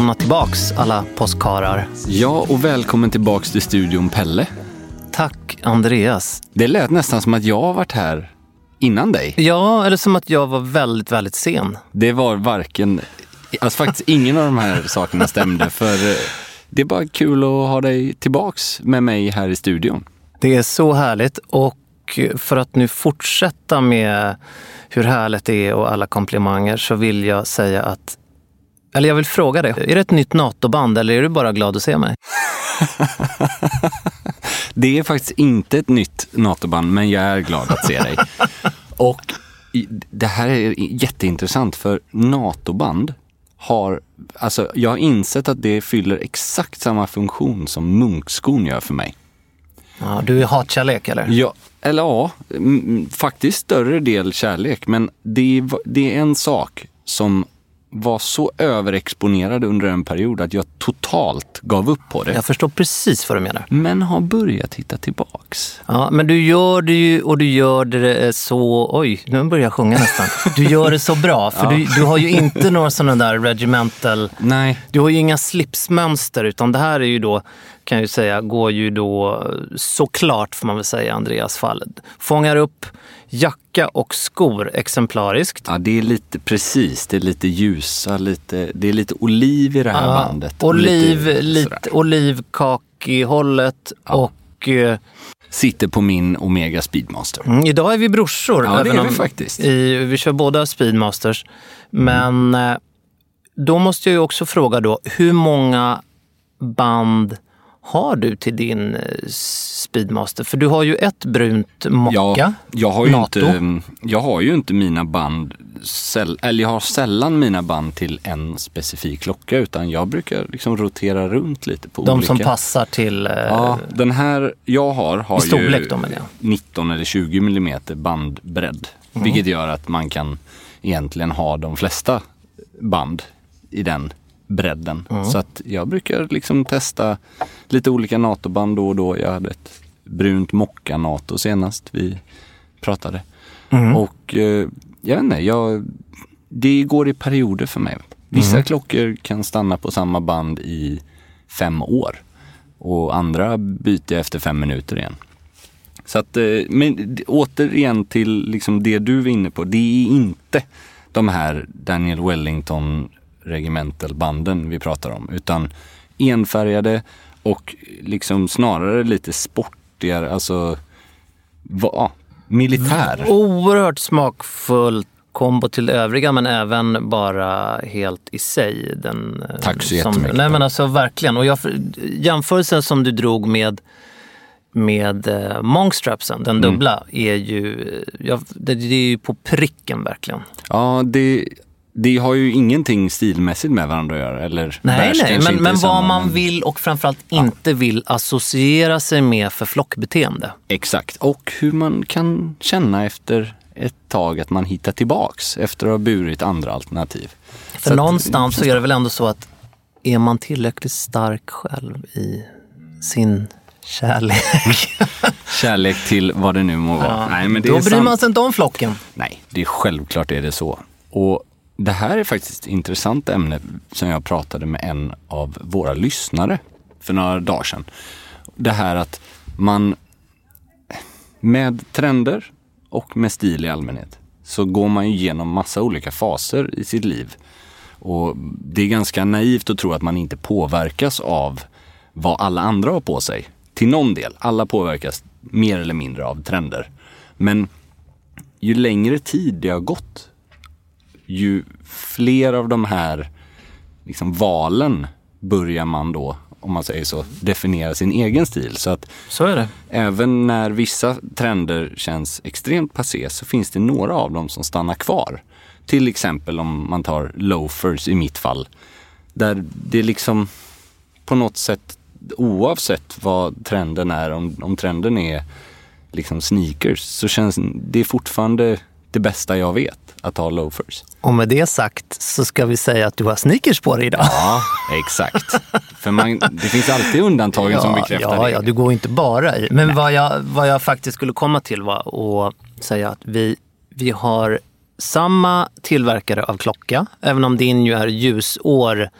Välkomna tillbaks alla påskkarlar. Ja, och välkommen tillbaks till studion Pelle. Tack Andreas. Det lät nästan som att jag har varit här innan dig. Ja, eller som att jag var väldigt, väldigt sen. Det var varken, alltså faktiskt ingen av de här sakerna stämde för eh, det är bara kul att ha dig tillbaks med mig här i studion. Det är så härligt och för att nu fortsätta med hur härligt det är och alla komplimanger så vill jag säga att eller jag vill fråga dig, är det ett nytt NATO-band eller är du bara glad att se mig? Det är faktiskt inte ett nytt NATO-band, men jag är glad att se dig. Och det här är jätteintressant för NATO-band har, alltså jag har insett att det fyller exakt samma funktion som munkskon gör för mig. Ja, du är hatkärlek eller? Ja, eller ja, faktiskt större del kärlek. Men det är, det är en sak som var så överexponerad under en period att jag totalt gav upp på det. Jag förstår precis vad du menar. Men har börjat hitta tillbaks. Ja, men du gör det ju och du gör det så... Oj, nu börjar jag sjunga nästan. Du gör det så bra, för du, du har ju inte några sådana där regimental... Nej, Du har ju inga slipsmönster, utan det här är ju då, kan jag ju säga, går ju då såklart, får man väl säga, Andreas fall. Fångar upp jacka och skor exemplariskt. ja, det är lite precis, det är lite ljusa, lite, det är lite oliv i det här Ja, bandet. Oliv, lite lite, olivkakig-hållet och... eh, Sitter på min Omega Speedmaster. Mm, idag är vi brorsor. Ja, det är vi faktiskt. I, vi kör båda Speedmasters. Men eh, då måste jag ju också fråga då, hur många band har du till din eh, Speedmaster? För du har ju ett brunt mocka. Ja, jag har ju, NATO. inte, jag har ju inte mina band, eller jag har sällan mina band till en specifik klocka utan jag brukar liksom rotera runt lite på De olika. som passar till... eh, Ja, den här jag har har storlek ju då, menar jag. 19 eller 20 millimeter bandbredd. Mm. Vilket gör att man kan egentligen ha de flesta band i den bredden. Mm. Så att jag brukar liksom testa lite olika NATO-band då och då. Jag hade ett brunt mocka NATO senast vi pratade. Mm. Och eh, jag vet inte, jag, det går i perioder för mig. Vissa Mm. klockor kan stanna på samma band i fem år. Och andra byter jag efter fem minuter igen. Så att, eh, men återigen till liksom det du var inne på. Det är inte de här Daniel Wellington regimentalbanden vi pratar om. Utan enfärgade och liksom snarare lite sportigare. Alltså, va, militär. Oerhört smakfull kombo till övriga men även bara helt i sig. Den, eh, Tack så som, jättemycket. Nej men alltså verkligen. Och jag, jämförelsen som du drog med med eh, Monkstrapsen, den Mm. dubbla, är ju, eh, ja, det, det är ju på pricken verkligen. Ja, det, det har ju ingenting stilmässigt med varandra att göra. Eller Nej, nej, men, men vad man vill och framförallt inte vill associera sig med för flockbeteende. Exakt, och hur man kan känna efter ett tag att man hittar tillbaks efter att ha burit andra alternativ. För Så att- någonstans så är det väl ändå så att är man tillräckligt stark själv i sin kärlek, Kärlek till vad det nu må vara. Nej, men det då är bryr sant. man sig inte om flocken. Nej, det är självklart är det så. Och det här är faktiskt ett intressant ämne som jag pratade med en av våra lyssnare för några dagar sedan. Det här att man med trender och med stil i allmänhet så går man ju igenom massa olika faser i sitt liv. Och det är ganska naivt att tro att man inte påverkas av vad alla andra har på sig. Till någon del. Alla påverkas mer eller mindre av trender. Men ju längre tid det har gått, ju fler av de här liksom, valen börjar man då, om man säger så, definiera sin egen stil. Så att Så är det. även när vissa trender känns extremt passé så finns det några av dem som stannar kvar. Till exempel om man tar loafers i mitt fall. Där det liksom på något sätt, oavsett vad trenden är, om, om trenden är liksom sneakers, så känns det fortfarande det bästa jag vet, att ha loafers. Och med det sagt så ska vi säga att du har sneakers på dig idag. Ja, exakt. För man, det finns alltid undantagen som bekräftar ja, det. ja, du går inte bara i. Men vad jag, vad jag faktiskt skulle komma till var att säga att vi, vi har samma tillverkare av klocka, även om din ju är ljusår.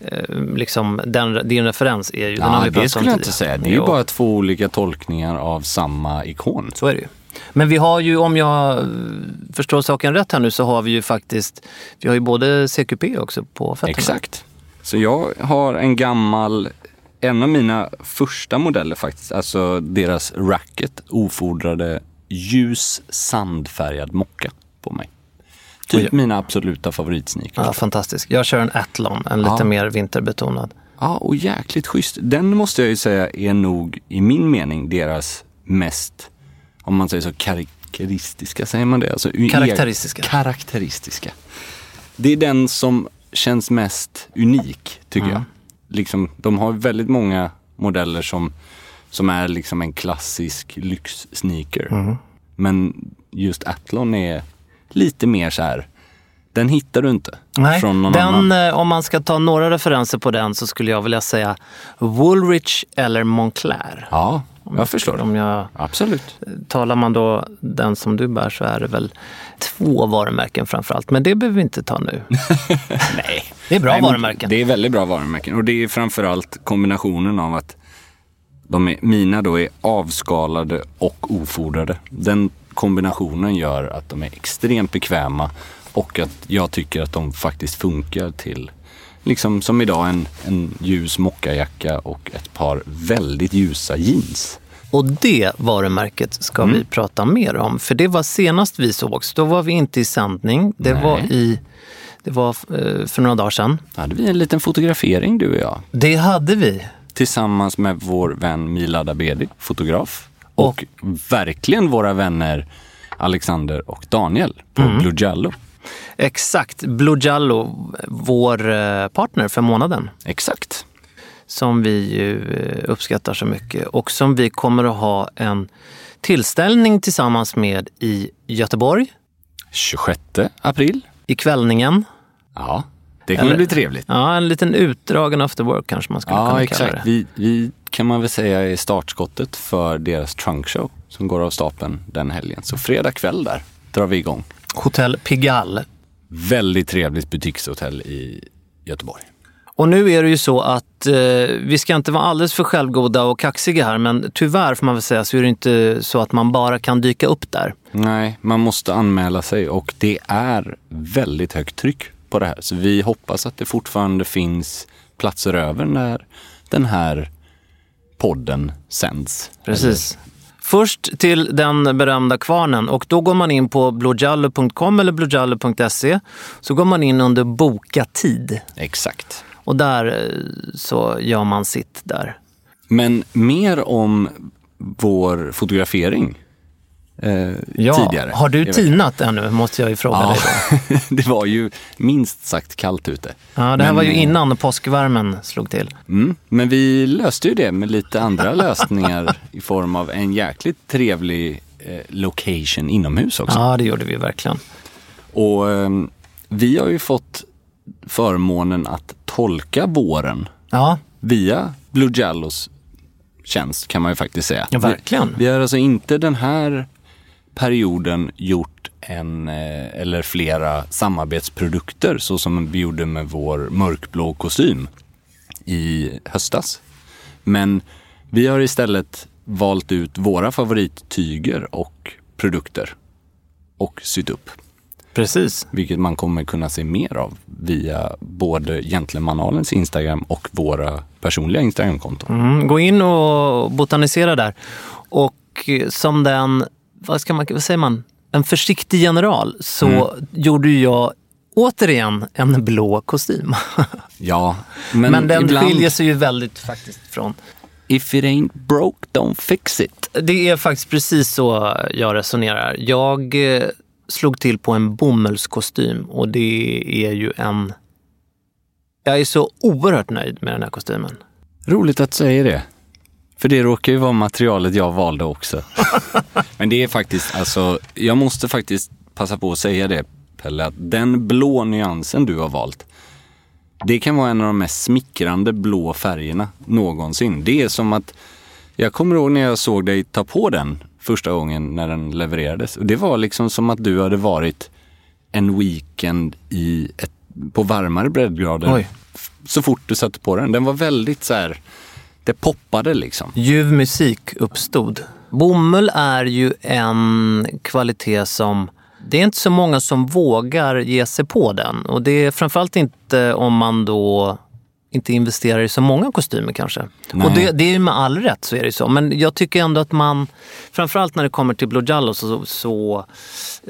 Eh, liksom, den, din referens är ju, den har Ja, vi det om skulle jag inte säga. Det är ju bara två olika tolkningar av samma ikon. Så är det ju. Men vi har ju, om jag förstår saken rätt här nu, så har vi ju faktiskt, vi har ju både CQP också på fötterna. Exakt. Så jag har en gammal, en av mina första modeller faktiskt, alltså deras racket, ofodrade ljus sandfärgad mocka på mig. Typ Oj. mina absoluta favoritsneakers. Ja, fantastisk. Jag kör en Athlon, en lite Ja. mer vinterbetonad. Ja, och jäkligt schysst. Den måste jag ju säga är nog, i min mening, deras mest, om man säger så, karaktäristiska, säger man det? Alltså, u- Karaktäristiska. Karaktäristiska. Det är den som känns mest unik, tycker Mm. jag. Liksom, de har väldigt många modeller som, som är liksom en klassisk lyxsneaker. Mm. Men just Athlon är lite mer så här, den hittar du inte Nej, från någon den, annan. eh, om man ska ta några referenser på den så skulle jag vilja säga Woolrich eller Moncler. Ja, jag förstår. Om jag, Absolut. talar man då den som du bär så är det väl två varumärken framförallt. Men det behöver vi inte ta nu. Nej. Det är bra Nej, varumärken. Det är väldigt bra varumärken. Och det är framförallt kombinationen av att de är, mina då är avskalade och ofodrade. Den kombinationen gör att de är extremt bekväma och att jag tycker att de faktiskt funkar till, liksom som idag, en, en ljus mockajacka och ett par väldigt ljusa jeans. Och det varumärket ska Mm. vi prata mer om. För det var senast vi sågs. Då var vi inte i sändning. Det Nej. var, i, det var eh, för några dagar sedan. Hade vi en liten fotografering du och jag. Det hade vi. tillsammans med vår vän Milad Abedi, fotograf. Och, verkligen våra vänner Alexander och Daniel på Blue Jallo. Exakt. Blue Jallo, vår eh, partner för månaden. Exakt. som vi ju eh, uppskattar så mycket och som vi kommer att ha en tillställning tillsammans med i Göteborg, 26 april. i kvällningen. Ja, det kommer Eller- bli trevligt. Ja, en liten utdragen after work kanske man skulle Ja, kunna kalla exakt. det. Vi, vi kan man väl säga är startskottet för deras trunk show som går av stapeln den helgen. Så fredag kväll där drar vi igång. Hotell Pigalle. Väldigt trevligt butikshotell i Göteborg. Och nu är det ju så att eh, vi ska inte vara alldeles för självgoda och kaxiga här, men tyvärr får man väl säga så är det inte så att man bara kan dyka upp där. Nej, man måste anmäla sig och det är väldigt högt tryck på det här. Så vi hoppas att det fortfarande finns platser över när den här podden sänds. Precis. Först till den berömda kvarnen och då går man in på blåjallo.com eller blåjallo.se. Så går man in under boka tid Exakt. och där eh, så gör man sitt där. Men mer om vår fotografering eh, tidigare. Har du tinat ännu måste jag ju fråga Ja, dig det var ju minst sagt kallt ute. Ja, det här Men, var ju innan påskvärmen slog till. Mm, men vi löste ju det med lite andra lösningar i form av en jäkligt trevlig eh, location inomhus också. Ja, det gjorde vi verkligen. Och eh, vi har ju fått förmånen att tolka våren Ja, via Blue Jallos tjänst kan man ju faktiskt säga. Ja, verkligen. Vi, vi har alltså inte den här perioden gjort en eh, eller flera samarbetsprodukter så som vi gjorde med vår mörkblå kostym i höstas. Men vi har istället valt ut våra favorittyger och produkter och sytt upp. precis. Vilket man kommer kunna se mer av via både Gentlemanalens Instagram och våra personliga Instagramkonton. Mm, gå in och botanisera där. Och eh, som den, vad, ska man, vad säger man, en försiktig general så Mm. gjorde jag återigen en blå kostym. Ja, men, Men, den ibland, skiljer sig ju väldigt faktiskt från... If it ain't broke, don't fix it. Det är faktiskt precis så jag resonerar. Jag eh, slog till på en bomullskostym och det är ju en... Jag är så oerhört nöjd med den här kostymen. Roligt att du säger det. För det råkar ju vara materialet jag valde också. Men det är faktiskt, alltså, jag måste faktiskt passa på att säga det, Pelle, att den blå nyansen du har valt, det kan vara en av de mest smickrande blå färgerna någonsin. Det är som att, jag kommer ihåg när jag såg dig ta på den första gången när den levererades. Och det var liksom som att du hade varit en weekend i ett, på varmare breddgrader. Oj. Så fort du satte på den. Den var väldigt så här, det poppade liksom. Ljuv musik uppstod. Bomull är ju en kvalitet som... Det är inte så många som vågar ge sig på den. Och det är framförallt inte om man då inte investerar i så många kostymer kanske. Nej. Och det, det är ju med all rätt så är det så. Men jag tycker ändå att man, framförallt när det kommer till Blue Jallo så, så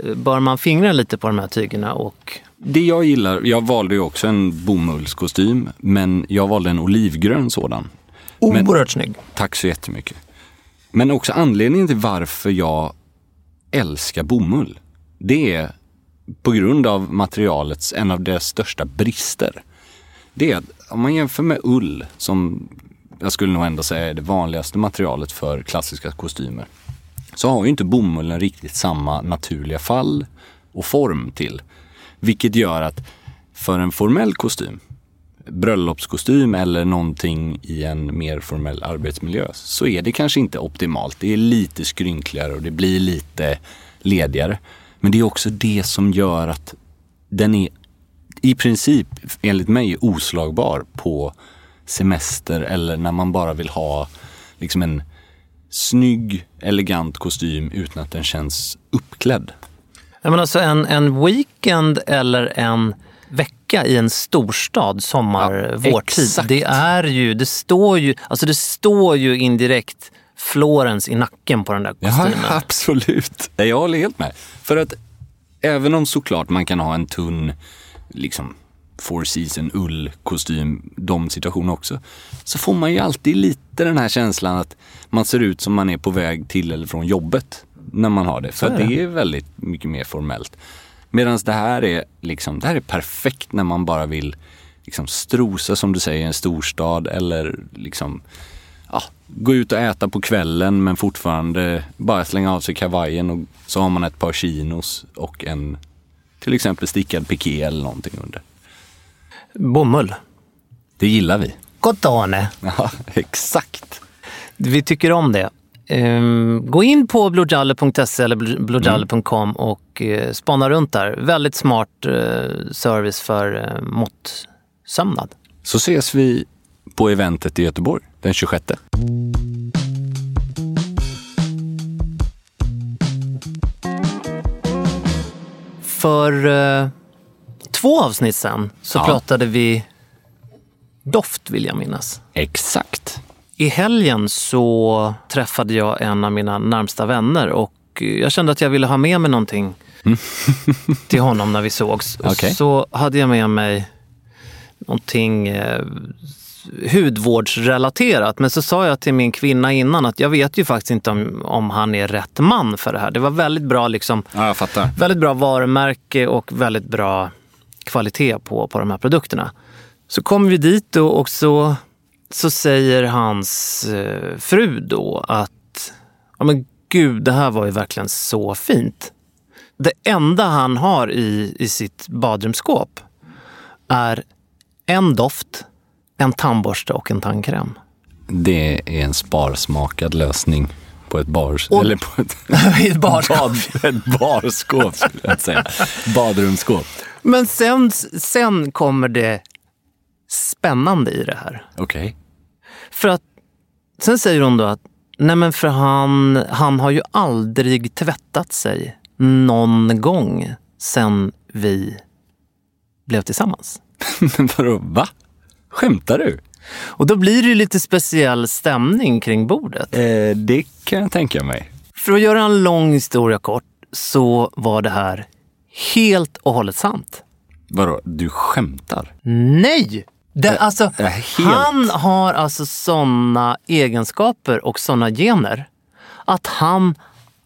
eh, bör man fingra lite på de här tygerna och Det jag gillar, jag valde ju också en bomullskostym, men jag valde en olivgrön sådan. Oerhört snygg. Tack så jättemycket. Men också anledningen till varför jag älskar bomull, det är på grund av materialets, en av dess största brister. Det är att om man jämför med ull, som jag skulle nog ändå säga är det vanligaste materialet för klassiska kostymer, så har ju inte bomullen riktigt samma naturliga fall och form till. Vilket gör att för en formell kostym, bröllopskostym eller någonting i en mer formell arbetsmiljö så är det kanske inte optimalt. Det är lite skrynkligare och det blir lite ledigare. Men det är också det som gör att den är i princip, enligt mig, oslagbar på semester eller när man bara vill ha liksom en snygg, elegant kostym utan att den känns uppklädd. Jag alltså en, en weekend eller en vecka i en storstad sommar, Ja, vårtid. exakt. Det är ju, det står ju, alltså det står ju indirekt Florens i nacken på den där Ja, kostymen. absolut. Nej, Jag håller helt med. För att även om såklart man kan ha en tunn, liksom, four season ullkostym, de situationerna också, så får man ju alltid lite den här känslan att man ser ut som man är på väg till eller från jobbet när man har det. För det. det är väldigt mycket mer formellt. Medan det här är liksom, det här är perfekt när man bara vill liksom strosa som du säger i en storstad eller liksom ja, gå ut och äta på kvällen men fortfarande bara slänga av sig kavajen och så har man ett par chinos och en till exempel stickad piké eller någonting under. Bomull. Det gillar vi. Cotone. Ja, exakt. Vi tycker om det. Ehm, gå in på bluejalle.se eller bluejalle.com och uh, spana runt där. Väldigt smart eh, service för uh, måttsömnad. Så ses vi på eventet i Göteborg den 26. För eh, två avsnitt sen så Ja. pratade vi doft vill jag minnas. Exakt. I helgen så träffade jag en av mina närmsta vänner och jag kände att jag ville ha med mig någonting till honom när vi sågs. Och Okej. Så hade jag med mig någonting eh, hudvårdsrelaterat. Men så sa jag till min kvinna innan att jag vet ju faktiskt inte om, om han är rätt man för det här. Det var väldigt bra liksom, Ja, väldigt bra varumärke och väldigt bra kvalitet på, på de här produkterna. Så kommer vi dit då och så, så säger hans eh, fru då att ja men gud, det här var ju verkligen så fint. Det enda han har i, i sitt badrumsskåp är en doft, en tandborste och en tandkräm. Det är en sparsmakad lösning på ett bar... Och- eller på ett, ett badskåp. bad, ett barskåp skulle jag säga. Badrumsskåp. Men sen, sen kommer det spännande i det här. Okej. För att sen säger hon då att nej men för han, han har ju aldrig tvättat sig någon gång sen vi blev tillsammans. Men vadå, va? Skämtar du? Och då blir det ju lite speciell stämning kring bordet. Eh, det kan jag tänka mig. För att göra en lång historia kort så var det här helt och hållet sant. Vadå, du skämtar? Nej! Det, alltså. Han har alltså sådana egenskaper och sådana gener att han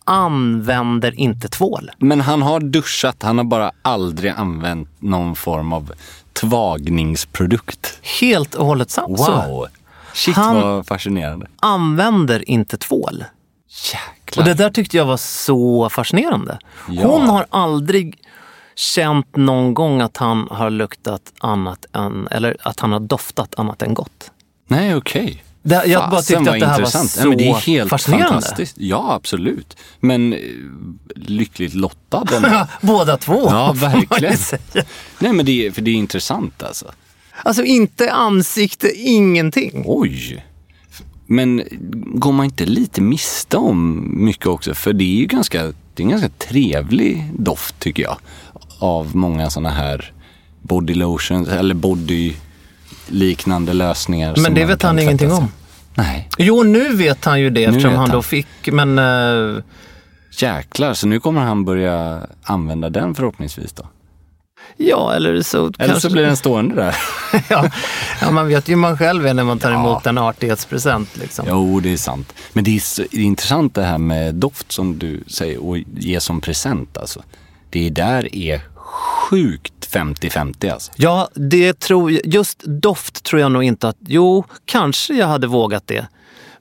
använder inte tvål. Men han har duschat, han har bara aldrig använt någon form av tvagningsprodukt. Helt och hållet sant. Wow! Shit Han- vad fascinerande. använder inte tvål. Jäklar. Och det där tyckte jag var så fascinerande. Ja. Hon har aldrig känt någon gång att han har luktat annat än, eller att han har doftat annat än gott. Nej, okej. Det, jag bara Fasen, tyckte vad att det här intressant. var så men Det är helt fascinerande. fantastiskt. Ja, absolut. Men eh, lyckligt lottad. Båda två. Ja, verkligen. Nej, men det är, för det är intressant alltså. Alltså inte ansikte, ingenting. Oj! Men går man inte lite miste om mycket också? För det är ju ganska, det är en ganska trevlig doft tycker jag. Av många sådana här body lotions eller body liknande lösningar. Men det vet han ingenting sig. om. Nej. Jo, nu vet han ju det eftersom vet han då han. fick, men eh, Jäklar, så nu kommer han börja använda den förhoppningsvis då? ja, eller så Eller kanske... så blir den stående där. ja, ja, man vet ju hur man själv är när man tar emot en artighetspresent. Liksom. Jo, det är sant. Men det är, så, det är intressant det här med doft som du säger och ge som present alltså. Det där är sjukt 50-50 alltså. Ja, det tror jag, just doft tror jag nog inte att, jo, kanske jag hade vågat det.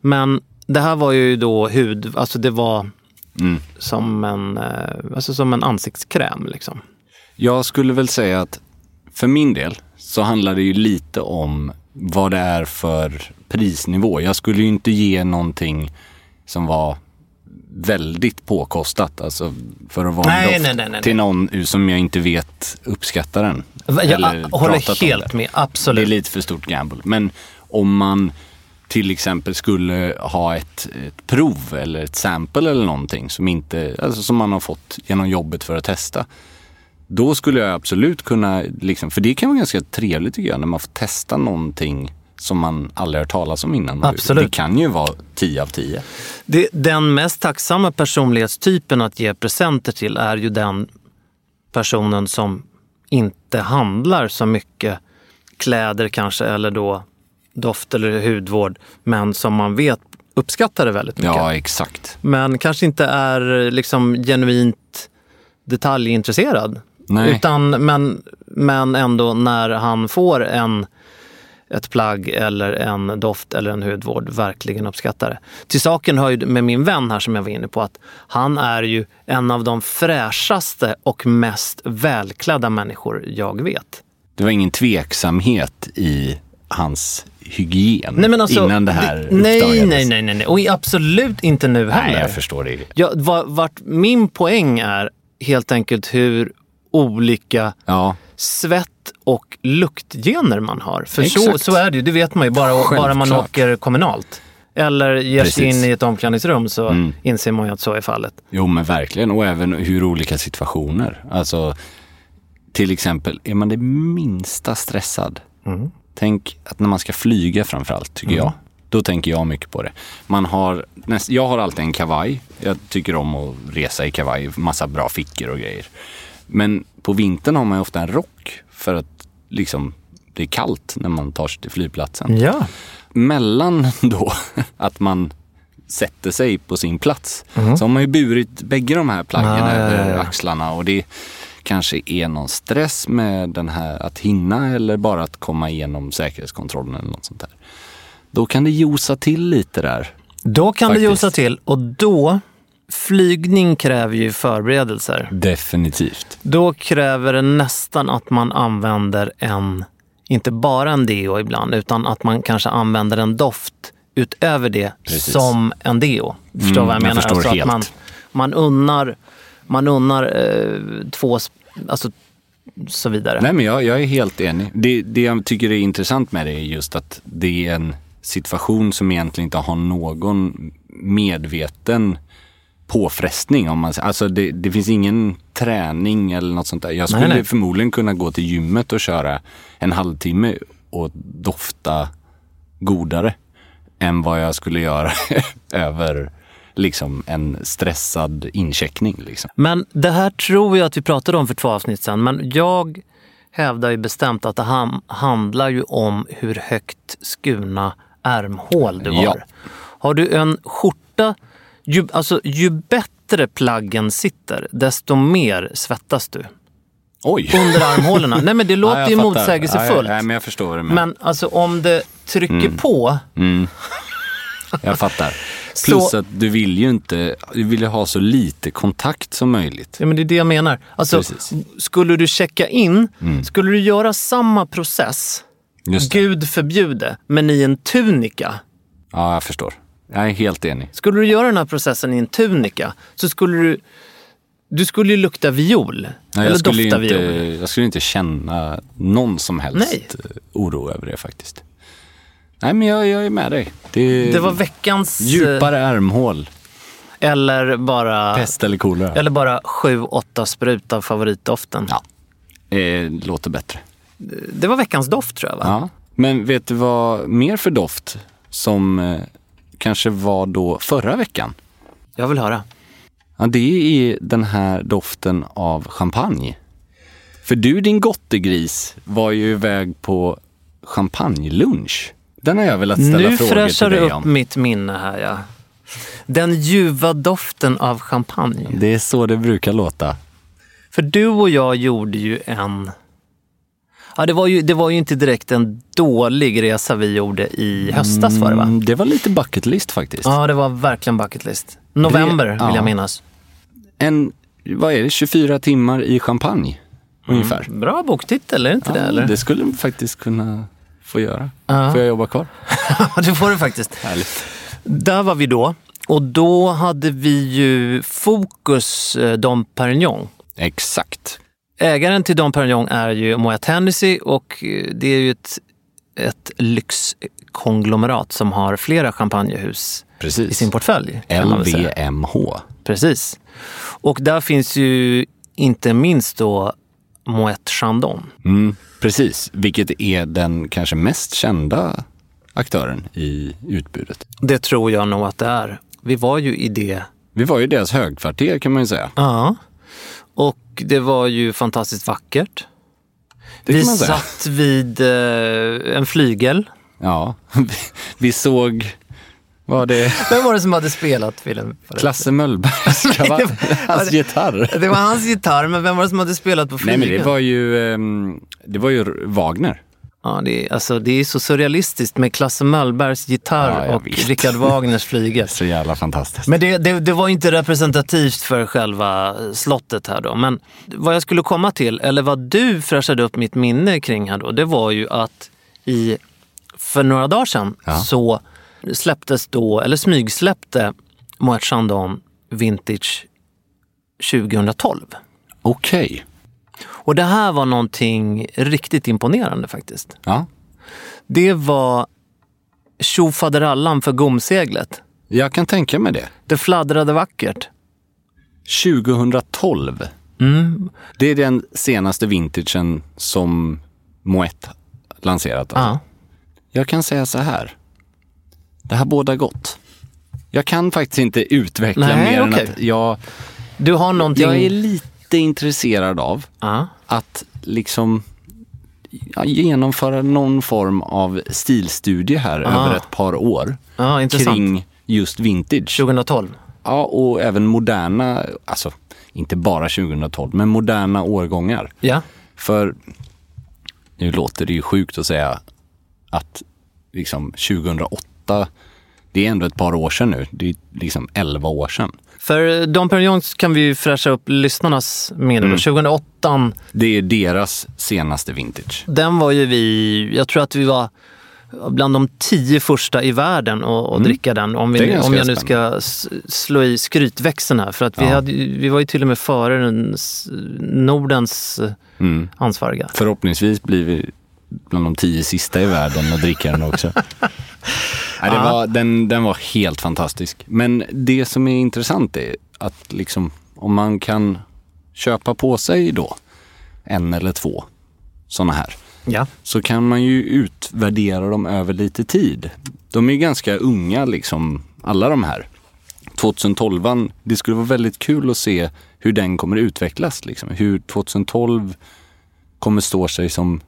Men det här var ju då hud, alltså det var Mm. som, en, eh, alltså som en ansiktskräm. Liksom. Jag skulle väl säga att för min del så handlar det ju lite om vad det är för prisnivå. Jag skulle ju inte ge någonting som var väldigt påkostat, alltså för att vara Nej, en doft nej, nej, till någon som jag inte vet uppskattar den. Jag Eller pratat håller helt med, Det är absolut. lite för stort gamble. Men om man till exempel skulle ha ett, ett prov eller ett sample eller någonting som, inte, alltså som man har fått genom jobbet för att testa. Då skulle jag absolut kunna, liksom, för det kan vara ganska trevligt tycker jag, när man får testa någonting som man aldrig har hört talas om innan. Absolut. Det kan ju vara 10 av 10. Det, den mest tacksamma personlighetstypen att ge presenter till är ju den personen som inte handlar så mycket kläder kanske eller då doft eller hudvård men som man vet uppskattar det väldigt mycket. Ja, exakt. Men kanske inte är liksom genuint detaljintresserad. Nej. Utan, men, men ändå när han får en, ett plagg eller en doft eller en hudvård verkligen uppskattar det. Till saken hör ju med min vän här som jag var inne på att han är ju en av de fräschaste och mest välklädda människor jag vet. Det var ingen tveksamhet i hans hygien Nej, alltså, innan det här det, nej, uppdagades. nej, nej, nej, nej. Och absolut inte nu heller. Nej, jag förstår det. Ja, va- vart min poäng är helt enkelt hur olika Ja, svett och luktgener man har. För så, Exakt. så är det ju, det vet man ju bara, bara man åker kommunalt. Eller ger sig in i ett omklädningsrum så Mm. inser man ju att så är fallet. jo men verkligen. Och även hur olika situationer. Alltså, till exempel, är man det minsta stressad. Mm. Tänk att när man ska flyga framförallt, tycker jag. Då tänker jag mycket på det. Man har, näst, jag har alltid en kavaj. Jag tycker om att resa i kavaj. Massa bra fickor och grejer. Men på vintern har man ofta en rock för att liksom, det är kallt när man tar sig till flygplatsen. Ja. Mellan då att man sätter sig på sin plats så har man ju burit bägge de här plaggen Mhm. Ja, ja, över ja. axlarna och det kanske är någon stress med den här att hinna eller bara att komma igenom säkerhetskontrollen eller något sånt där. Då kan det josa till lite där. Då kan Faktiskt. det josa till och då, flygning kräver ju förberedelser. Definitivt. Då kräver det nästan att man använder en, inte bara en deo ibland, utan att man kanske använder en doft utöver det Precis. som en deo. Förstår Mm, vad jag jag menar? förstår alltså helt. Att man, man unnar, man unnar eh, två, alltså så vidare. Nej men jag, jag är helt enig. Det, det jag tycker är intressant med det är just att det är en situation som egentligen inte har någon medveten påfrestning. Om man, alltså det, det finns ingen träning eller något sånt där. Jag skulle Nej, nej. förmodligen kunna gå till gymmet och köra en halvtimme och dofta godare än vad jag skulle göra över liksom en stressad incheckning. Liksom. Men det här tror jag att vi pratade om för två avsnitt sedan. Men jag hävdar ju bestämt att det ham- handlar ju om hur högt skurna ärmhål du har. Ja. Har du en skjorta, ju, alltså ju bättre plaggen sitter, desto mer svettas du. Oj! Under armhålorna. Nej men det låter jag ju motsägelsefullt. Ja, ja, men jag förstår du menar. Men alltså om det trycker på, Jag fattar. Så- Plus att du vill ju inte, du vill ju ha så lite kontakt som möjligt. ja men det är det jag menar. Alltså, Precis. Mm. skulle du checka in, skulle du göra samma process, det. gud förbjude, men i en tunika. Ja, jag förstår. Jag är helt enig. Skulle du göra den här processen i en tunika så skulle du, du skulle ju lukta viol. Nej, eller dofta inte, viol. jag skulle inte känna någon som helst Nej. eh, oro över det faktiskt. Nej, men jag, jag är med dig. Det, Det var veckans... eh, Djupare ärmhål, Eller bara, pest eller kolera. eller bara sju, åtta sprut av favoritdoften. Ja, eh, låter bättre. Det var veckans doft tror jag va? Ja. Men vet du vad mer för doft som eh, kanske var då förra veckan? Jag vill höra. Ja, det är den här doften av champagne. För du din gottegris var ju iväg på champagnelunch. Den har jag velat ställa Nu frågor till fräschar du dig upp om. mitt minne här ja. Den ljuva doften av champagne. Det är så det brukar låta. För du och jag gjorde ju en... Ja, det, var ju, det var ju inte direkt en dålig resa vi gjorde i höstas var det va? Mm, Det var lite bucket list faktiskt. Ja, det var verkligen bucket list. November Det- vill ja. jag minnas. En, vad är det, 24 timmar i champagne ungefär. Bra boktitel, är det inte Ja, det? Eller? det skulle man faktiskt kunna få göra. Ja. Får jag jobba kvar? det får du faktiskt. Härligt. Där var vi då. Och då hade vi ju Fokus eh, Dom Perignon. Exakt. Ägaren till Dom Perignon är ju Moet Hennessy och eh, det är ju ett, ett lyxkonglomerat som har flera champagnehus Precis. i sin portfölj. LVMH. Precis. Och där finns ju inte minst då Moet Chandon. Mm, precis, vilket är den kanske mest kända aktören i utbudet. Det tror jag nog att det är. Vi var ju i det. Vi var ju deras högkvarter kan man ju säga. Ja. Och det var ju fantastiskt vackert. Vi satt vid eh, en flygel. Ja, vi, vi såg, var det Vem var det som hade spelat filmen? Klasse Möllbergs kavaj, hans gitarr? Det var hans gitarr, men vem var det som hade spelat på Nej flygeln? men det var ju, ehm, det var ju Wagner. Ja, det, är, alltså, det är så surrealistiskt med Klasse Möllbergs gitarr Ja, och vet. Richard Wagners flygel. Så jävla fantastiskt. Men det, det, det var inte representativt för själva slottet här då. Men vad jag skulle komma till, eller vad du fräschade upp mitt minne kring här då, det var ju att i, för några dagar sedan Ja. så släpptes då, eller smygsläppte Moet Chandon Vintage 2012. Okej. Och det här var någonting riktigt imponerande faktiskt. Ja. Det var tjofaderallan för gomseglet. Jag kan tänka mig det. Det fladdrade vackert. 2012. Det är den senaste vintagen som Moet lanserat. Alltså. Ja. Jag kan säga så här. det här båda gott. Jag kan faktiskt inte utveckla Nej, mer okej. än att jag, Du har någonting... jag är lite intresserad av Ja. att liksom ja, genomföra någon form av stilstudie här Ah. över ett par år intressant. kring just vintage. 2012. Ja, och även moderna, alltså inte bara 2012, men moderna årgångar. Ja. För nu låter det ju sjukt att säga att liksom 2008, det är ändå ett par år sedan nu. Det är liksom 11 år sedan. För Dom Perignon kan vi ju fräscha upp lyssnarnas minne. Mm. 2008, Det är deras senaste vintage. den var ju vi, jag tror att vi var bland de tio första i världen att att dricka den. Om, Mm. Vi, om jag nu ska slå i skrytväxeln här. För att vi, Ja. hade, vi var ju till och med före den, Nordens Mm. ansvariga. Förhoppningsvis blir vi bland de tio sista i världen och dricka den också. Nej, det var, den, den var helt fantastisk. Men det som är intressant är att liksom, om man kan köpa på sig då en eller två sådana här Ja. så kan man ju utvärdera dem över lite tid. De är ganska unga liksom, alla de här. 2012, det skulle vara väldigt kul att se hur den kommer utvecklas. Liksom. Hur 2012 kommer stå sig som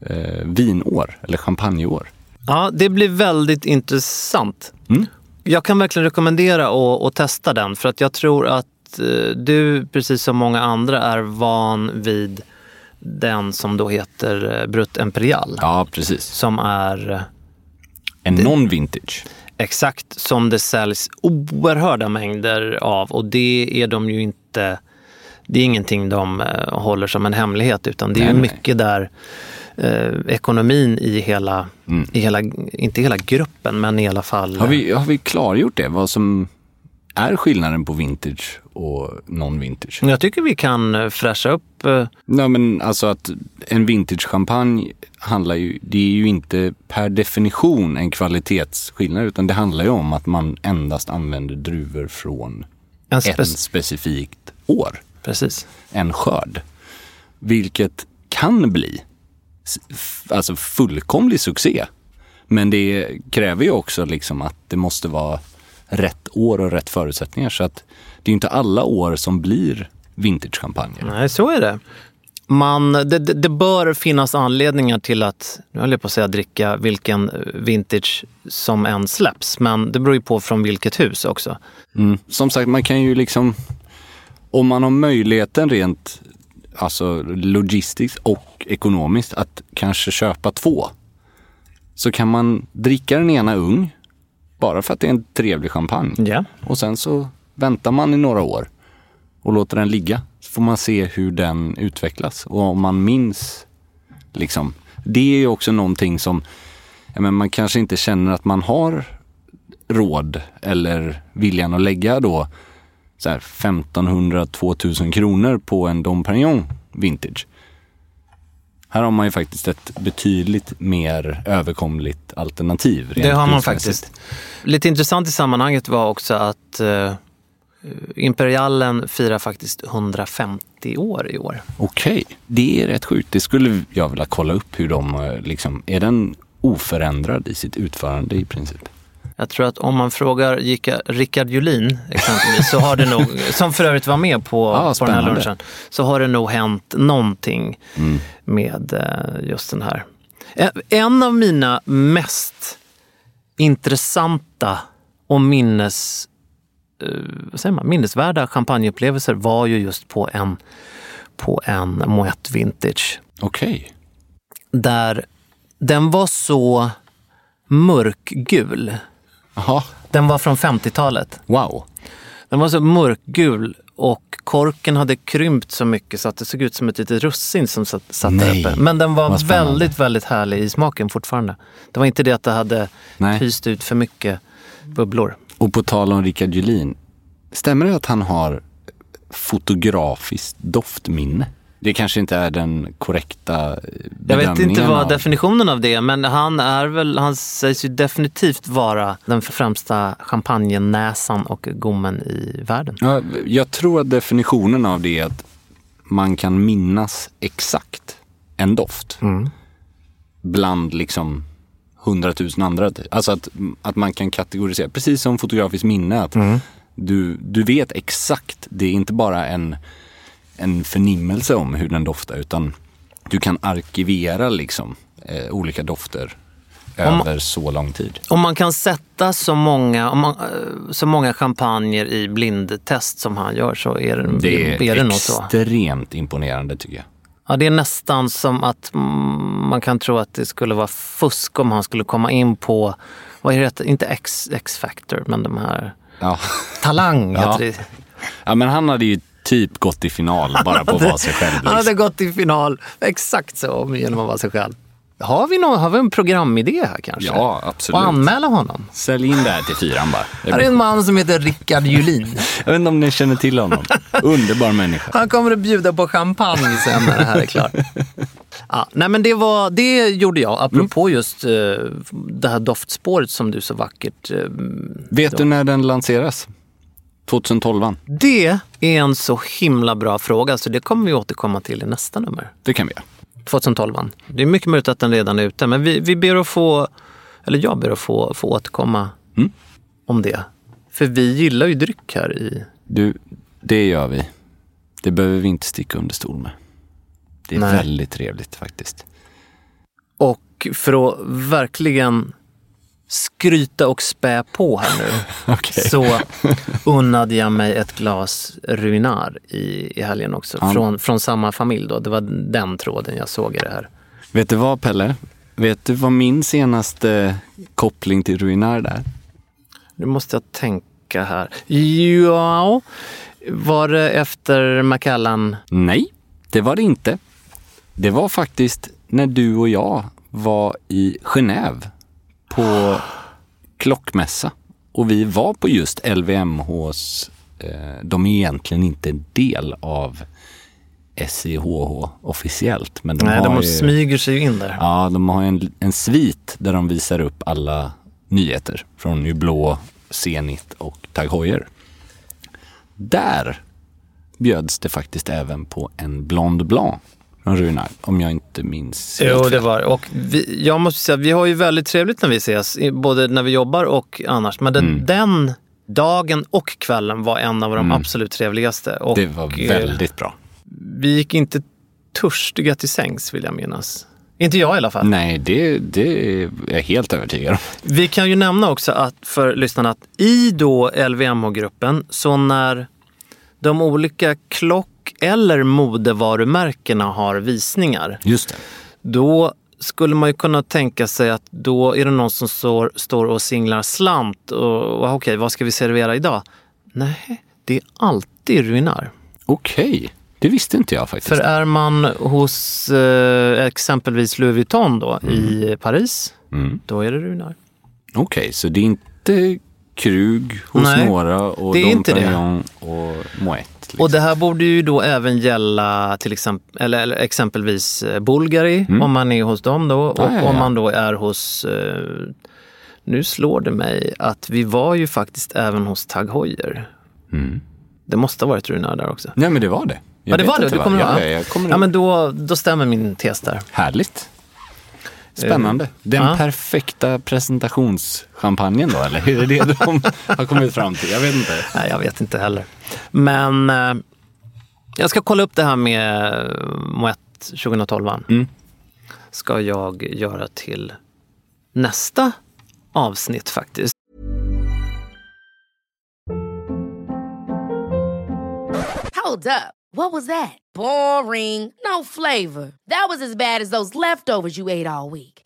eh, vinår eller champagneår. Ja, det blir väldigt intressant. Mm. Jag kan verkligen rekommendera att, att testa den för att jag tror att eh, du, precis som många andra, är van vid den som då heter eh, Brut Imperial. Ja, precis. Som är eh, En non-vintage. exakt som det säljs oerhörda mängder av och det är de ju inte det är ingenting de håller som en hemlighet utan det är nej. mycket där eh, ekonomin i hela, Mm. i hela, inte hela gruppen men i alla fall. Har vi, har vi klargjort det? Vad som är skillnaden på vintage och non-vintage? Jag tycker vi kan eh, fräscha upp eh, Nej men alltså att en vintage-champagne handlar ju, det är ju inte per definition en kvalitetsskillnad utan det handlar ju om att man endast använder druvor från en ett spec- specifikt år, Precis. en skörd. Vilket kan bli alltså fullkomlig succé. Men det kräver ju också liksom att det måste vara rätt år och rätt förutsättningar. Så att det är inte alla år som blir vintage-champagner. Nej, så är det. Man, det, det, bör finnas anledningar till att, nu höll jag på att säga dricka vilken vintage som än släpps, men det beror ju på från vilket hus också. Mm. Som sagt, man kan ju liksom, om man har möjligheten rent alltså logistiskt och ekonomiskt att kanske köpa två, så kan man dricka den ena ung, bara för att det är en trevlig champagne. Ja. Och sen så väntar man i några år och låter den ligga. Så får man se hur den utvecklas. Och om man minns, liksom, det är ju också någonting som, men man kanske inte känner att man har råd eller viljan att lägga då så här 1500-2000 kronor på en Dom Perignon vintage. Här har man ju faktiskt ett betydligt mer överkomligt alternativ. Det har man faktiskt. Lite intressant i sammanhanget var också att eh, Imperialen firar faktiskt 150 år i år. Okej, det är rätt sjukt. Det skulle jag vilja kolla upp hur de, eh, liksom, är den oförändrad i sitt utförande i princip? Jag tror att om man frågar Rickard Julin exempelvis, så har det nog, som för övrigt var med på, Ah, på den här lunchen, så har det nog hänt någonting Mm. med eh, just den här. En av mina mest intressanta och minnes, eh, vad säger man, minnesvärda champagneupplevelser var ju just på en, på en Moet Vintage. Okej. Där den var så mörkgul. Jaha, Den var från 50-talet. wow. Den var så mörkgul och korken hade krympt så mycket så att det såg ut som ett litet russin som satt, satt där uppe. Men den var väldigt, väldigt härlig i smaken fortfarande. Det var inte det att det hade Nej. pyst ut för mycket bubblor. Och på tal om Rickard Julin, stämmer det att han har fotografiskt doftminne? Det kanske inte är den korrekta Jag bedömningen vet inte vad av- definitionen av det är, men han är väl, han sägs ju definitivt vara den främsta champagnenäsan och gommen i världen. Ja, jag tror att definitionen av det är att man kan minnas exakt en doft. Mm. Bland liksom hundratusen andra. Alltså att, att man kan kategorisera, precis som fotografiskt minne. Att du, du vet exakt, det är inte bara en, en förnimmelse om hur den doftar utan du kan arkivera liksom eh, olika dofter Om- över så lång tid. Om man kan sätta så många, om man, eh, så många champagner i blindtest som han gör så är det, Det är är det nog så. extremt imponerande tycker jag. Ja, det är nästan som att man kan tro att det skulle vara fusk om han skulle komma in på, vad heter det, inte X, X-Factor, men de här, Ja. Talang Ja. heter det. ja, men han hade ju typ gått i final bara på att vara sig själv. Han hade Liksom. gått till final exakt så genom att vara sig själv. Har vi, någon, har vi en programidé här kanske? Ja, absolut. Och anmäla honom. Sälj in det här till fyran bara. Här är en man som heter Rickard Julin. Jag vet inte om ni känner till honom. Underbar människa. Han kommer att bjuda på champagne sen när det här är klart. Ja, nej men det, var, det gjorde jag, apropå just eh, det här doftspåret som du så vackert... eh, Vet du när den lanseras? 2012 det är en så himla bra fråga så det kommer vi återkomma till i nästa nummer. Det kan vi göra. 2012. Det är mycket möjligt att den redan är ute men vi, vi ber att få, eller jag ber att få, få återkomma Mm. om det. För vi gillar ju dryck här i... Du, det gör vi. Det behöver vi inte sticka under stol med. Det är Nej. väldigt trevligt faktiskt. Och för att verkligen skryta och spä på här nu Okej. så unnade jag mig ett glas Ruinar i, i helgen också. Ja. Från, från samma familj då. Det var den tråden jag såg i det här. Vet du vad Pelle? Vet du vad min senaste koppling till Ruinar är? Nu måste jag tänka här. Ja, var det efter Macallan? Nej, det var det inte. Det var faktiskt när du och jag var i Genève på klockmässa. Och vi var på just LVMHs, eh, de är egentligen inte en del av SIHH officiellt. Men de Nej, de ju, smyger sig ju in där. Ja, de har en, en svit där de visar upp alla nyheter från Hublå, Zenit och Tag Heuer. Där bjöds det faktiskt även på en Blond Blanc från Runar, om jag inte minns Jo, det var Och vi, jag måste säga, vi har ju väldigt trevligt när vi ses, både när vi jobbar och annars. Men den, Mm. den dagen och kvällen var en av de absolut trevligaste. Och, Det var eh, väldigt bra. Vi gick inte törstiga till sängs vill jag minnas. Inte jag i alla fall. Nej, det, det är jag helt övertygad om. Vi kan ju nämna också att för lyssnarna att i då LVMH-gruppen, så när de olika klock eller modevarumärkena har visningar, Just det. då skulle man ju kunna tänka sig att då är det någon som står, står och singlar slant och, och okej, vad ska vi servera idag? Nej, det är alltid Ruinar. Okej, det visste inte jag faktiskt. För är man hos eh, exempelvis Louis Vuitton då i Paris, Mm. då är det Ruinar. Okej, så det är inte Krug hos Nej, några och Dom. Perignon och Moet. Liksom. Och det här borde ju då även gälla till exempel, eller, eller exempelvis eh, Bulgari, om man är hos dem då. Och Mm. ja, ja. om man då är hos, eh, nu slår det mig att vi var ju faktiskt även hos Tag Heuer. Mm. Det måste ha varit Runar där också. Nej, men det var det. Jag ja, det var det. Du kommer ihåg? ja, jag kommer ja, men då, då stämmer min tes där. Härligt. Spännande. Den Ja. perfekta presentationschampagnen då, eller hur är det de har kommit fram till? Jag vet inte. Nej, jag vet inte heller. Men eh, jag ska kolla upp det här med Moet 2012. Mm. Ska jag göra till nästa avsnitt faktiskt. Hold up. What was that? Boring. No flavor. That was as bad as those leftovers you ate all week.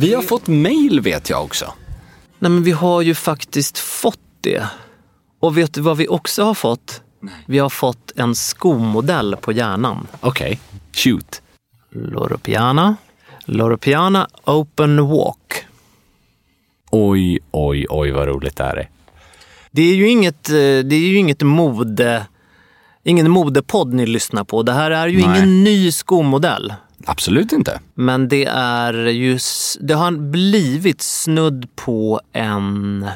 Vi har fått mail vet jag också. Nej men vi har ju faktiskt fått det. Och vet du vad vi också har fått? Vi har fått en skomodell på hjärnan. Okej, shoot. Loro Piana. Loro Piana Open Walk. Oj, oj, oj vad roligt det här är. Det är ju inget, eh, det är ju inget mode, ingen modepodd ni lyssnar på. Det här är ju Nej. ingen ny skomodell. Absolut inte. Men det är just, det har blivit snudd på en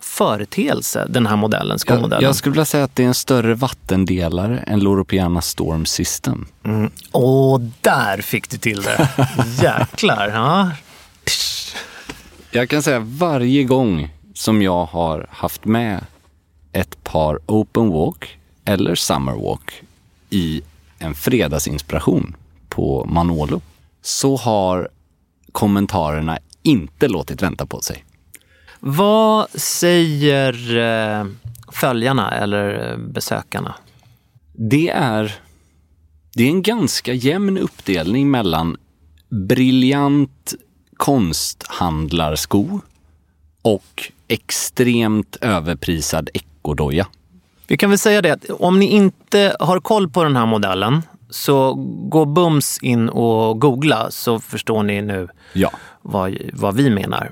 företeelse, den här modellen, Jag, skomodellen. jag skulle vilja säga att det är en större vattendelare än Loro Piana Storm System. Och där fick du till det. Jäklar. Ja. Jag kan säga varje gång som jag har haft med ett par Open Walk eller Summer Walk i en fredagsinspiration på Manolo så har kommentarerna inte låtit vänta på sig. Vad säger eh, följarna eller eh, besökarna? Det är, det är en ganska jämn uppdelning mellan briljant konsthandlarsko och extremt överprisad ekodoja. Vi kan väl säga det att om ni inte har koll på den här modellen så gå bums in och googla så förstår ni nu Ja. vad, vad vi menar.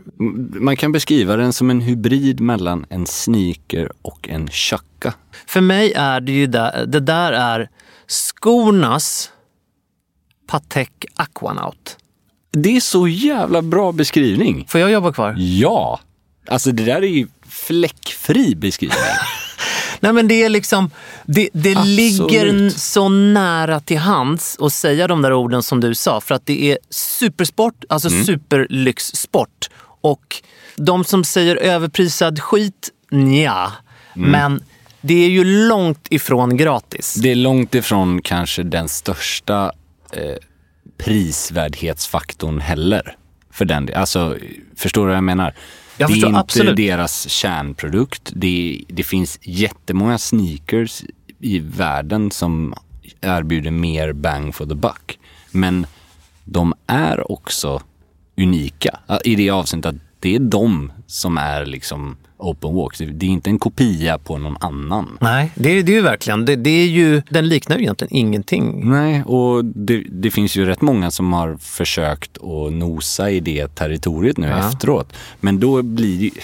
Man kan beskriva den som en hybrid mellan en sneaker och en chacka. För mig är det ju där, det där är skornas Patek Aquanaut. Det är så jävla bra beskrivning. Får jag jobba kvar? Ja! Alltså det där är ju fläckfri beskrivning. Nej men det är liksom, det, det ligger så nära till hands att säga de där orden som du sa. För att det är supersport, alltså superlyxsport. Och de som säger överprisad skit, nja. Men det är ju långt ifrån gratis. Det är långt ifrån kanske den största eh, prisvärdhetsfaktorn heller. För den. Alltså, förstår du vad jag menar? Jag det är förstår, inte absolut. deras kärnprodukt. Det, det finns jättemånga sneakers i världen som erbjuder mer bang for the buck. Men de är också unika i det avseendet att det är de som är liksom open walks. Det är inte en kopia på någon annan. Nej, det, är- det är ju verkligen, det, det är ju, den liknar ju egentligen ingenting. Nej, och det, det finns ju rätt många som har försökt att nosa i det territoriet nu Ja. efteråt. Men då blir det,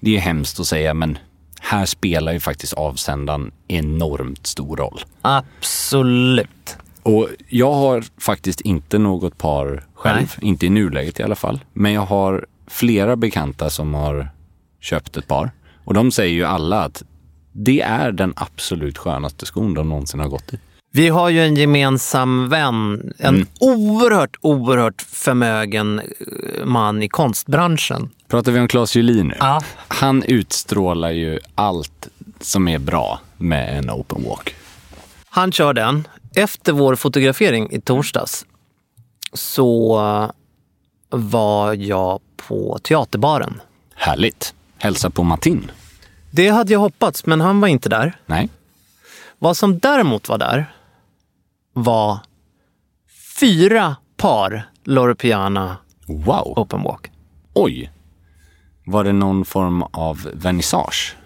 det är hemskt att säga, men här spelar ju faktiskt avsändaren enormt stor roll. Absolut. Och jag har faktiskt inte något par själv, inte i nuläget i alla fall. Men jag har flera bekanta som har köpt ett par. Och de säger ju alla att det är den absolut skönaste skon de någonsin har gått i. Vi har ju en gemensam vän, en oerhört, oerhört förmögen eh, man i konstbranschen. Pratar vi om Claes Julin nu? Ja. Han utstrålar ju allt som är bra med en open walk. Han kör den. Efter vår fotografering i torsdags så var jag på teaterbaren. Härligt. Hälsa på Martin. Det hade jag hoppats, men han var inte där. Nej. Vad som däremot var där var fyra par Loro Piana Wow! Open Walk. Oj! Var det någon form av vernissage?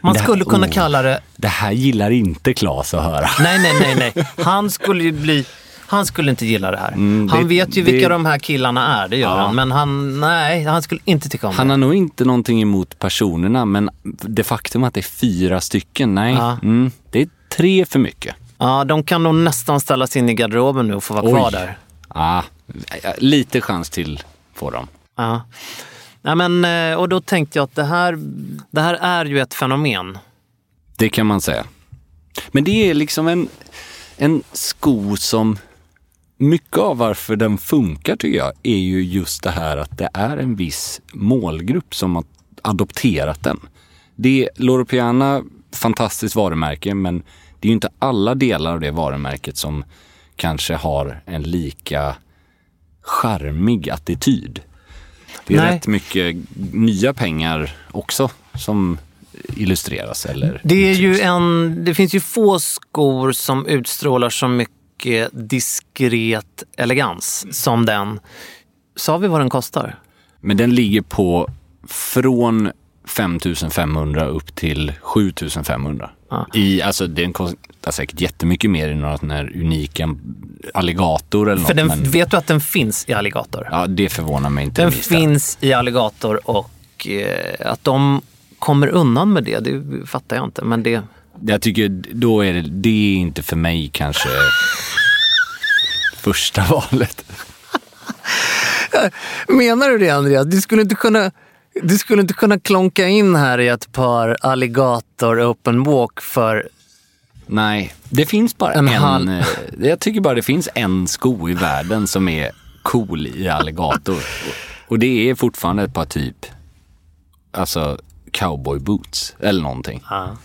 Man här- skulle kunna oh. kalla det... Det här gillar inte Claes att höra. Nej, nej, nej, nej. Han skulle ju bli... Han skulle inte gilla det här. Mm, han det- vet ju det- vilka de här killarna är, det gör Ja. han. Men han, nej, han skulle inte tycka om Han det. har nog inte någonting emot personerna, men det faktum att det är fyra stycken, nej. Ja. Mm, det är tre för mycket. Ja, de kan nog nästan ställas in i garderoben nu och få vara kvar Oj. där. Ah, lite chans till får de. Ja. Nej, men, eh, och då tänkte jag att det här, det här är ju ett fenomen. Det kan man säga. Men det är liksom en, en sko som, mycket av varför den funkar tycker jag, är ju just det här att det är en viss målgrupp som har adopterat den. Det är Loro Piana, fantastiskt varumärke, men det är ju inte alla delar av det varumärket som kanske har en lika charmig attityd. Det är Nej. rätt mycket nya pengar också som illustreras eller Det, är ju en, det finns ju få skor som utstrålar så mycket diskret elegans som den. Sa vi vad den kostar? Men den ligger på från 5500 upp till 7500. Ja. I, alltså den kostar säkert jättemycket mer i några sådana här unika alligator eller För något. den, men, vet du att den finns i alligator? ja, det förvånar mig inte Den finns i alligator och eh, att de kommer undan med det, det fattar jag inte. Men det, Jag tycker då är det, det är inte för mig kanske första valet. Menar du det Andreas? Du skulle inte kunna, du skulle inte kunna klonka in här i ett par alligator open walk för... Nej, det finns bara En en. eh, jag tycker bara det finns en sko i världen som är cool i alligator. Och- Och det är fortfarande ett par typ, alltså cowboy boots eller någonting. Ja.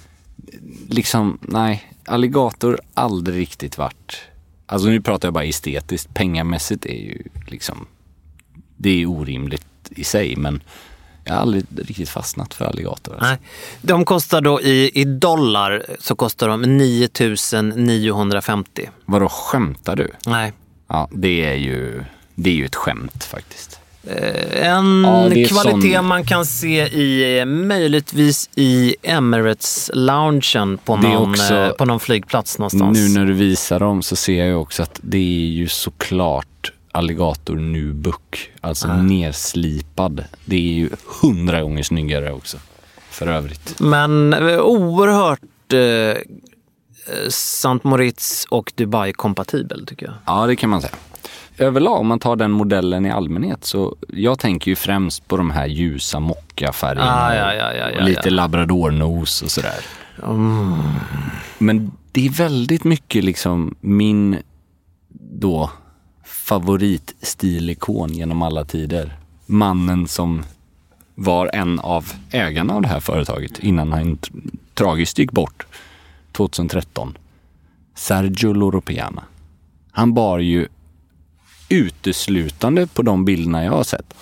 Liksom, nej, alligator aldrig riktigt varit. Alltså nu pratar jag bara estetiskt, pengamässigt är ju liksom, det är orimligt i sig men jag har aldrig riktigt fastnat för alligator. Alltså. Nej. De kostar då i, i dollar så kostar de 9950. Vadå, skämtar du? Nej. Ja, det är ju, det är ju ett skämt faktiskt. En Ja, kvalitet sån- man kan se i, möjligtvis i Emirates-loungen på, någon, också- eh, på någon flygplats någonstans. Nu när du visar dem så ser jag också att det är ju såklart alligator nubuck, alltså nerslipad. Det är ju hundra gånger snyggare också, för övrigt. Men eh, oerhört eh, Sant Moritz och Dubai-kompatibel tycker jag. Ja, det kan man säga. Överlag, om man tar den modellen i allmänhet, så jag tänker ju främst på de här ljusa mockafärgerna Ah, ja, ja, ja, och lite labradornos och sådär. Men det är väldigt mycket liksom min då favoritstilikon genom alla tider. Mannen som var en av ägarna av det här företaget innan han tr- tragiskt gick bort 2013. Sergio Loro Piana. Han bar ju uteslutande på de bilderna jag har sett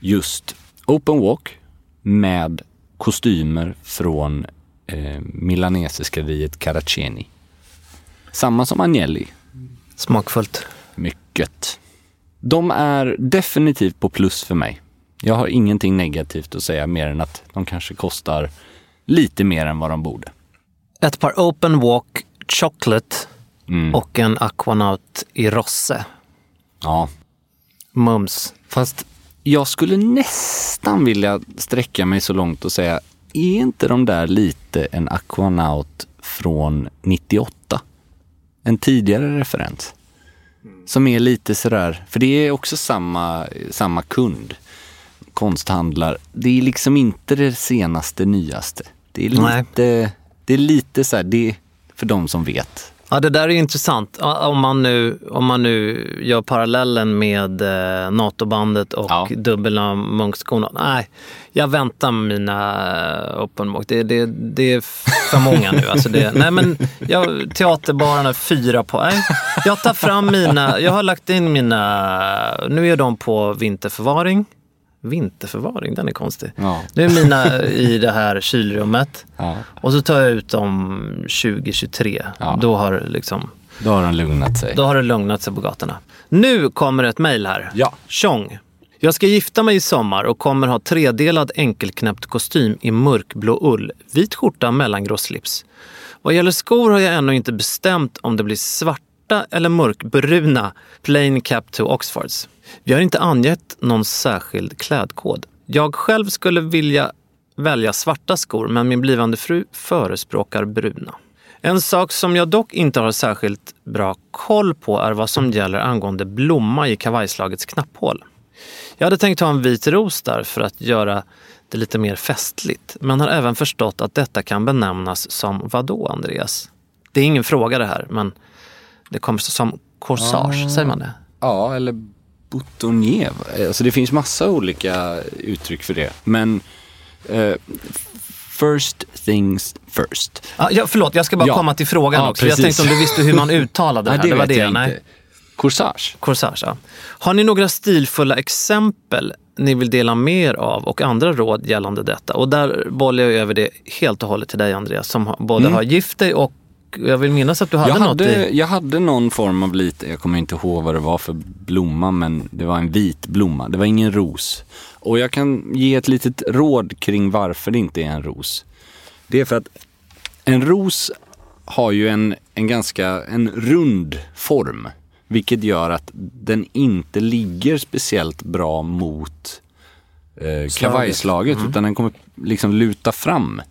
just open walk med kostymer från eh, milanesiskeriet Caraceni. Samma som Agnelli. Smakfullt. Mycket. De är definitivt på plus för mig. Jag har ingenting negativt att säga mer än att de kanske kostar lite mer än vad de borde. Ett par Open Walk Chocolate Mm. och en Aquanaut i rosse. Ja, Mums. Fast jag skulle nästan vilja sträcka mig så långt och säga, är inte de där lite en Aquanaut från 98? En tidigare referens. Som är lite sådär, för det är också samma, samma kund. Konsthandlar. Det är liksom inte det senaste nyaste. Det är Nej. Det är lite så här, det är för de som vet. Ja, det där är intressant. Om man nu, om man nu gör parallellen med eh, NATO-bandet och Ja. dubbla munkskorna. Nej, jag väntar med mina eh, open walk. Det, det, det är för många nu. Alltså det, nej, men jag, teaterbaren är fyra på. Nej, jag tar fram mina, jag har lagt in mina, nu är de på vinterförvaring. Vinterförvaring, den är konstig. Ja. Nu är mina i det här kylrummet Ja. och så tar jag ut dem 2023. Ja. Då, har, liksom, Då har den lugnat sig. då har det lugnat sig på gatorna. Nu kommer ett mejl här. Ja. Tjong! Jag ska gifta mig i sommar och kommer ha tredelad enkelknäppt kostym i mörkblå ull, vit skjorta, mellangrå slips. Vad gäller skor har jag ännu inte bestämt om det blir svarta eller mörkbruna plain cap to Oxfords. Vi har inte angett någon särskild klädkod. Jag själv skulle vilja välja svarta skor men min blivande fru förespråkar bruna. En sak som jag dock inte har särskilt bra koll på är vad som gäller angående blomma i kavajslagets knapphål. Jag hade tänkt ha en vit ros där för att göra det lite mer festligt, men har även förstått att detta kan benämnas som vadå, Andreas? Det är ingen fråga det här, men det kommer som corsage, säger man det? Ja, eller boutonier. Alltså det finns massa olika uttryck för det. Men eh, first things first. Ja, ja, förlåt, jag ska bara Ja. komma till frågan Ja, också. Jag precis. tänkte om du visste hur man uttalade det här. Nej, det var vet det. jag Nej. inte. Corsage. Corsage, ja. Har ni några stilfulla exempel ni vill dela mer av och andra råd gällande detta? Och där bollar jag över det helt och hållet till dig Andreas som både har gift dig och jag vill minnas att du hade Mm. Jag något hade, i... jag hade någon form av lite, jag kommer inte ihåg vad det var för blomma, men det var en vit blomma. Det var ingen ros. Och jag kan ge ett litet råd kring varför det inte är en ros. Det är för att en ros har ju en, en ganska en rund form. Vilket gör att den inte ligger speciellt bra mot eh, kavajslaget. Utan den kommer liksom luta fram.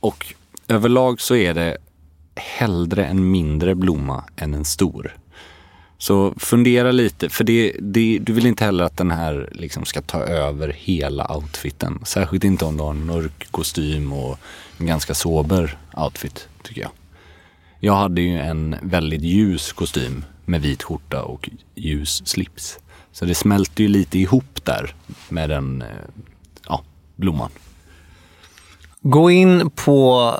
Och överlag så är det hellre en mindre blomma än en stor. Så fundera lite, för det, det, du vill inte heller att den här liksom ska ta över hela outfiten. Särskilt inte om du har en mörk kostym och en ganska sober outfit, tycker jag. Jag hade ju en väldigt ljus kostym med vit skjorta och ljus slips. Så det smälter ju lite ihop där med den eh, ja, blomman. Gå in på...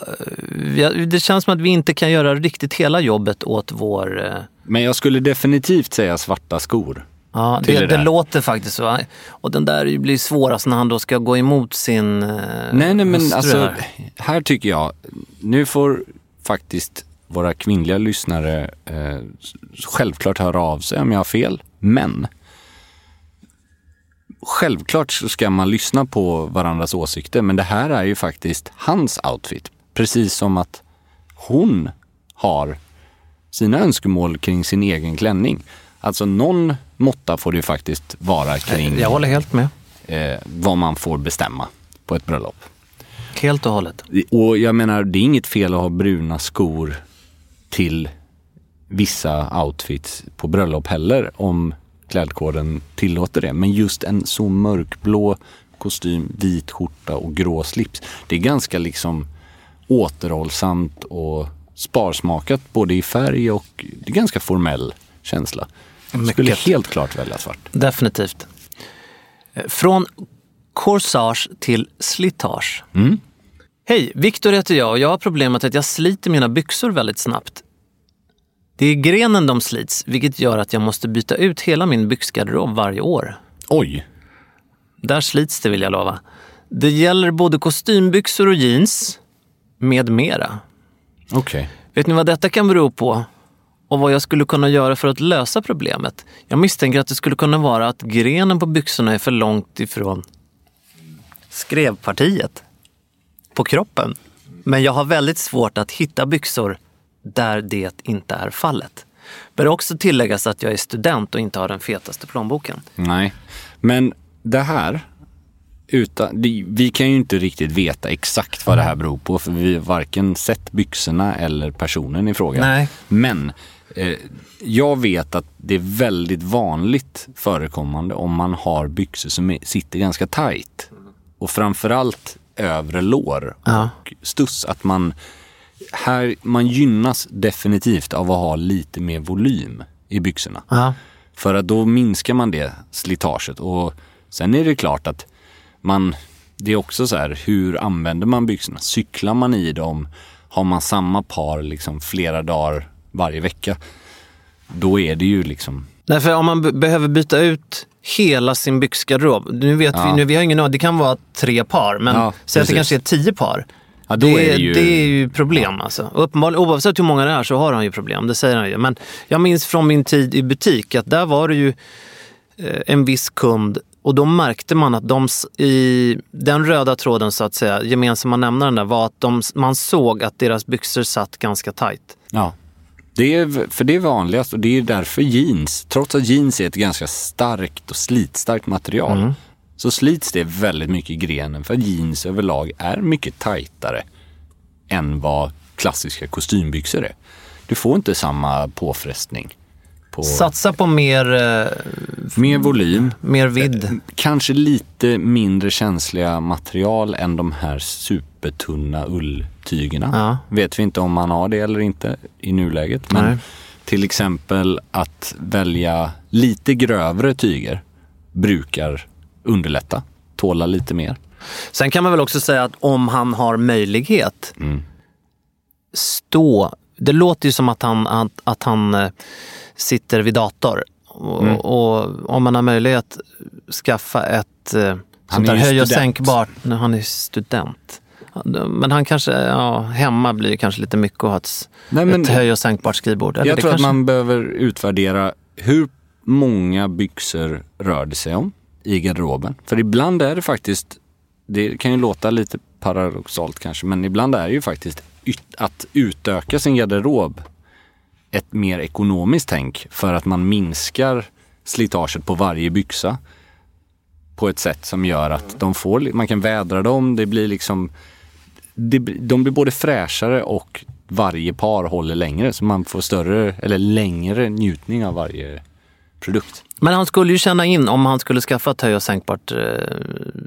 eh, Det känns som att vi inte kan göra riktigt hela jobbet åt vår... eh, Men jag skulle definitivt säga svarta skor. Ja, det, det det låter faktiskt så. Och den där blir svårast när han då ska gå emot sin eh, Nej, nej, men alltså här. här tycker jag, nu får faktiskt våra kvinnliga lyssnare eh, självklart höra av sig om jag har fel. Men självklart så ska man lyssna på varandras åsikter. Men det här är ju faktiskt hans outfit. Precis som att hon har sina önskemål kring sin egen klänning. Alltså någon måtta får det ju faktiskt vara kring Jag håller helt med. eh, vad man får bestämma på ett bröllop. Helt och hållet. Och jag menar, det är inget fel att ha bruna skor till vissa outfits på bröllop heller om klädkoden tillåter det. Men just en så mörkblå kostym, vit skjorta och grå slips. Det är ganska liksom återhållsamt och sparsmakat både i färg och det är ganska formell känsla. Jag skulle Mycket. helt klart välja svart. Definitivt. Eh, Från corsage till slitage. Mm. Hej, Viktor heter jag och jag har problemet att jag sliter mina byxor väldigt snabbt. Det är grenen de slits, vilket gör att jag måste byta ut hela min byxgarderob varje år. Oj, Där slits det vill jag lova. Det gäller både kostymbyxor och jeans, med mera. okej. Vet ni vad detta kan bero på? Och vad jag skulle kunna göra för att lösa problemet? Jag misstänker att det skulle kunna vara att grenen på byxorna är för långt ifrån skrevpartiet på kroppen. Men jag har väldigt svårt att hitta byxor där det inte är fallet. Bör också tilläggas att jag är student och inte har den fetaste plånboken. Nej, men det här, utan, vi kan ju inte riktigt veta exakt vad det här beror på för vi har varken sett byxorna eller personen i fråga. Nej. Men eh, jag vet att det är väldigt vanligt förekommande om man har byxor som är, sitter ganska tajt. Och framförallt övre lår Ja. och stuss. Att man, här, man gynnas definitivt av att ha lite mer volym i byxorna. Ja. För att då minskar man det slitaget. Och sen är det klart att man, det är också så här, hur använder man byxorna? Cyklar man i dem? Har man samma par liksom flera dagar varje vecka? Då är det ju liksom, Nej, för om man b- behöver byta ut hela sin byxgarderob. Nu vet Ja. vi, nu, vi har ingen aning, det kan vara tre par, men Ja, säg att det kanske är tio par. Ja, det, är det ju- det är ju problem alltså. Och Uppenbarligen, oavsett hur många det är så har han ju problem, det säger han ju. Men jag minns från min tid i butik att där var det ju eh, en viss kund och då märkte man att de i den röda tråden så att säga, gemensamma nämnaren där var att de, man såg att deras byxor satt ganska tajt. Ja. Det är, för det är vanligast och det är därför jeans, trots att jeans är ett ganska starkt och slitstarkt material, Mm. Så slits det väldigt mycket i grenen för jeans överlag är mycket tajtare än vad klassiska kostymbyxor är. Du får inte samma påfrestning. På Satsa på mer, eh, mer volym, mer vidd. kanske lite mindre känsliga material än de här supertunna ulltygerna. Ja. Vet vi inte om man har det eller inte i nuläget. Men Nej. till exempel att välja lite grövre tyger brukar underlätta, tåla lite mer. Sen kan man väl också säga att om han har möjlighet, Mm. stå. Det låter ju som att han, att, att han eh, sitter vid dator. Och, Mm. och om man har möjlighet skaffa ett eh, sånt är höj och sänkbart. när han är student. Men han kanske, ja, hemma blir det kanske lite mycket att ha ett, Nej, men- ett höj och sänkbart skrivbord. Eller Jag tror kanske, att man behöver utvärdera hur många byxor rör det sig om i garderoben. För ibland är det faktiskt, det kan ju låta lite paradoxalt kanske, men ibland är det ju faktiskt yt- att utöka sin garderob ett mer ekonomiskt tänk för att man minskar slitaget på varje byxa på ett sätt som gör att de får, man kan vädra dem, det blir liksom det, de blir både fräschare och varje par håller längre så man får större eller längre njutning av varje produkt. Men han skulle ju känna in om han skulle skaffa ett höj och sänkbart eh,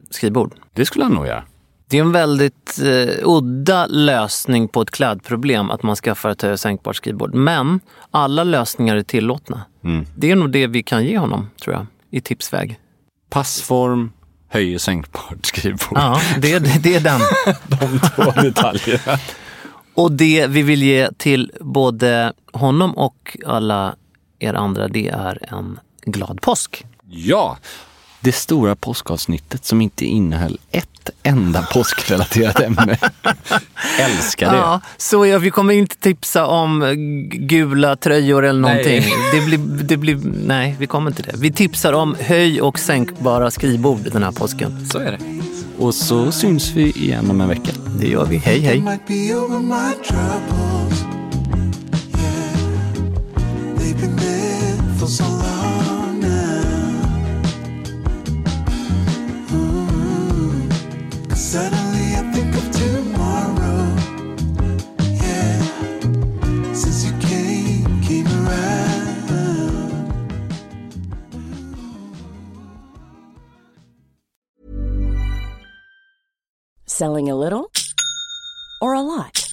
skrivbord. Det skulle han nog göra. Det är en väldigt eh, udda lösning på ett klädproblem att man skaffar ett höj och sänkbart skrivbord. Men alla lösningar är tillåtna. Mm. Det är nog det vi kan ge honom, tror jag, i tipsväg. Passform, höj och sänkbart skrivbord. Ja, det, det, det är den. De två detaljerna. Och det vi vill ge till både honom och alla er andra, det är en glad påsk. Ja, det stora påskavsnittet som inte innehöll ett enda påskrelaterat ämne. Älskar det. Ja, så ja, vi kommer inte tipsa om gula tröjor eller någonting. Nej. Det blir, det blir, nej, vi kommer inte det. Vi tipsar om höj och sänkbara skrivbord den här påsken. Så är det. Och så syns vi igen om en vecka. Det gör vi. Hej, hej. For so long now. Suddenly I think of tomorrow. Yeah, since you came, came around. Selling a little or a lot?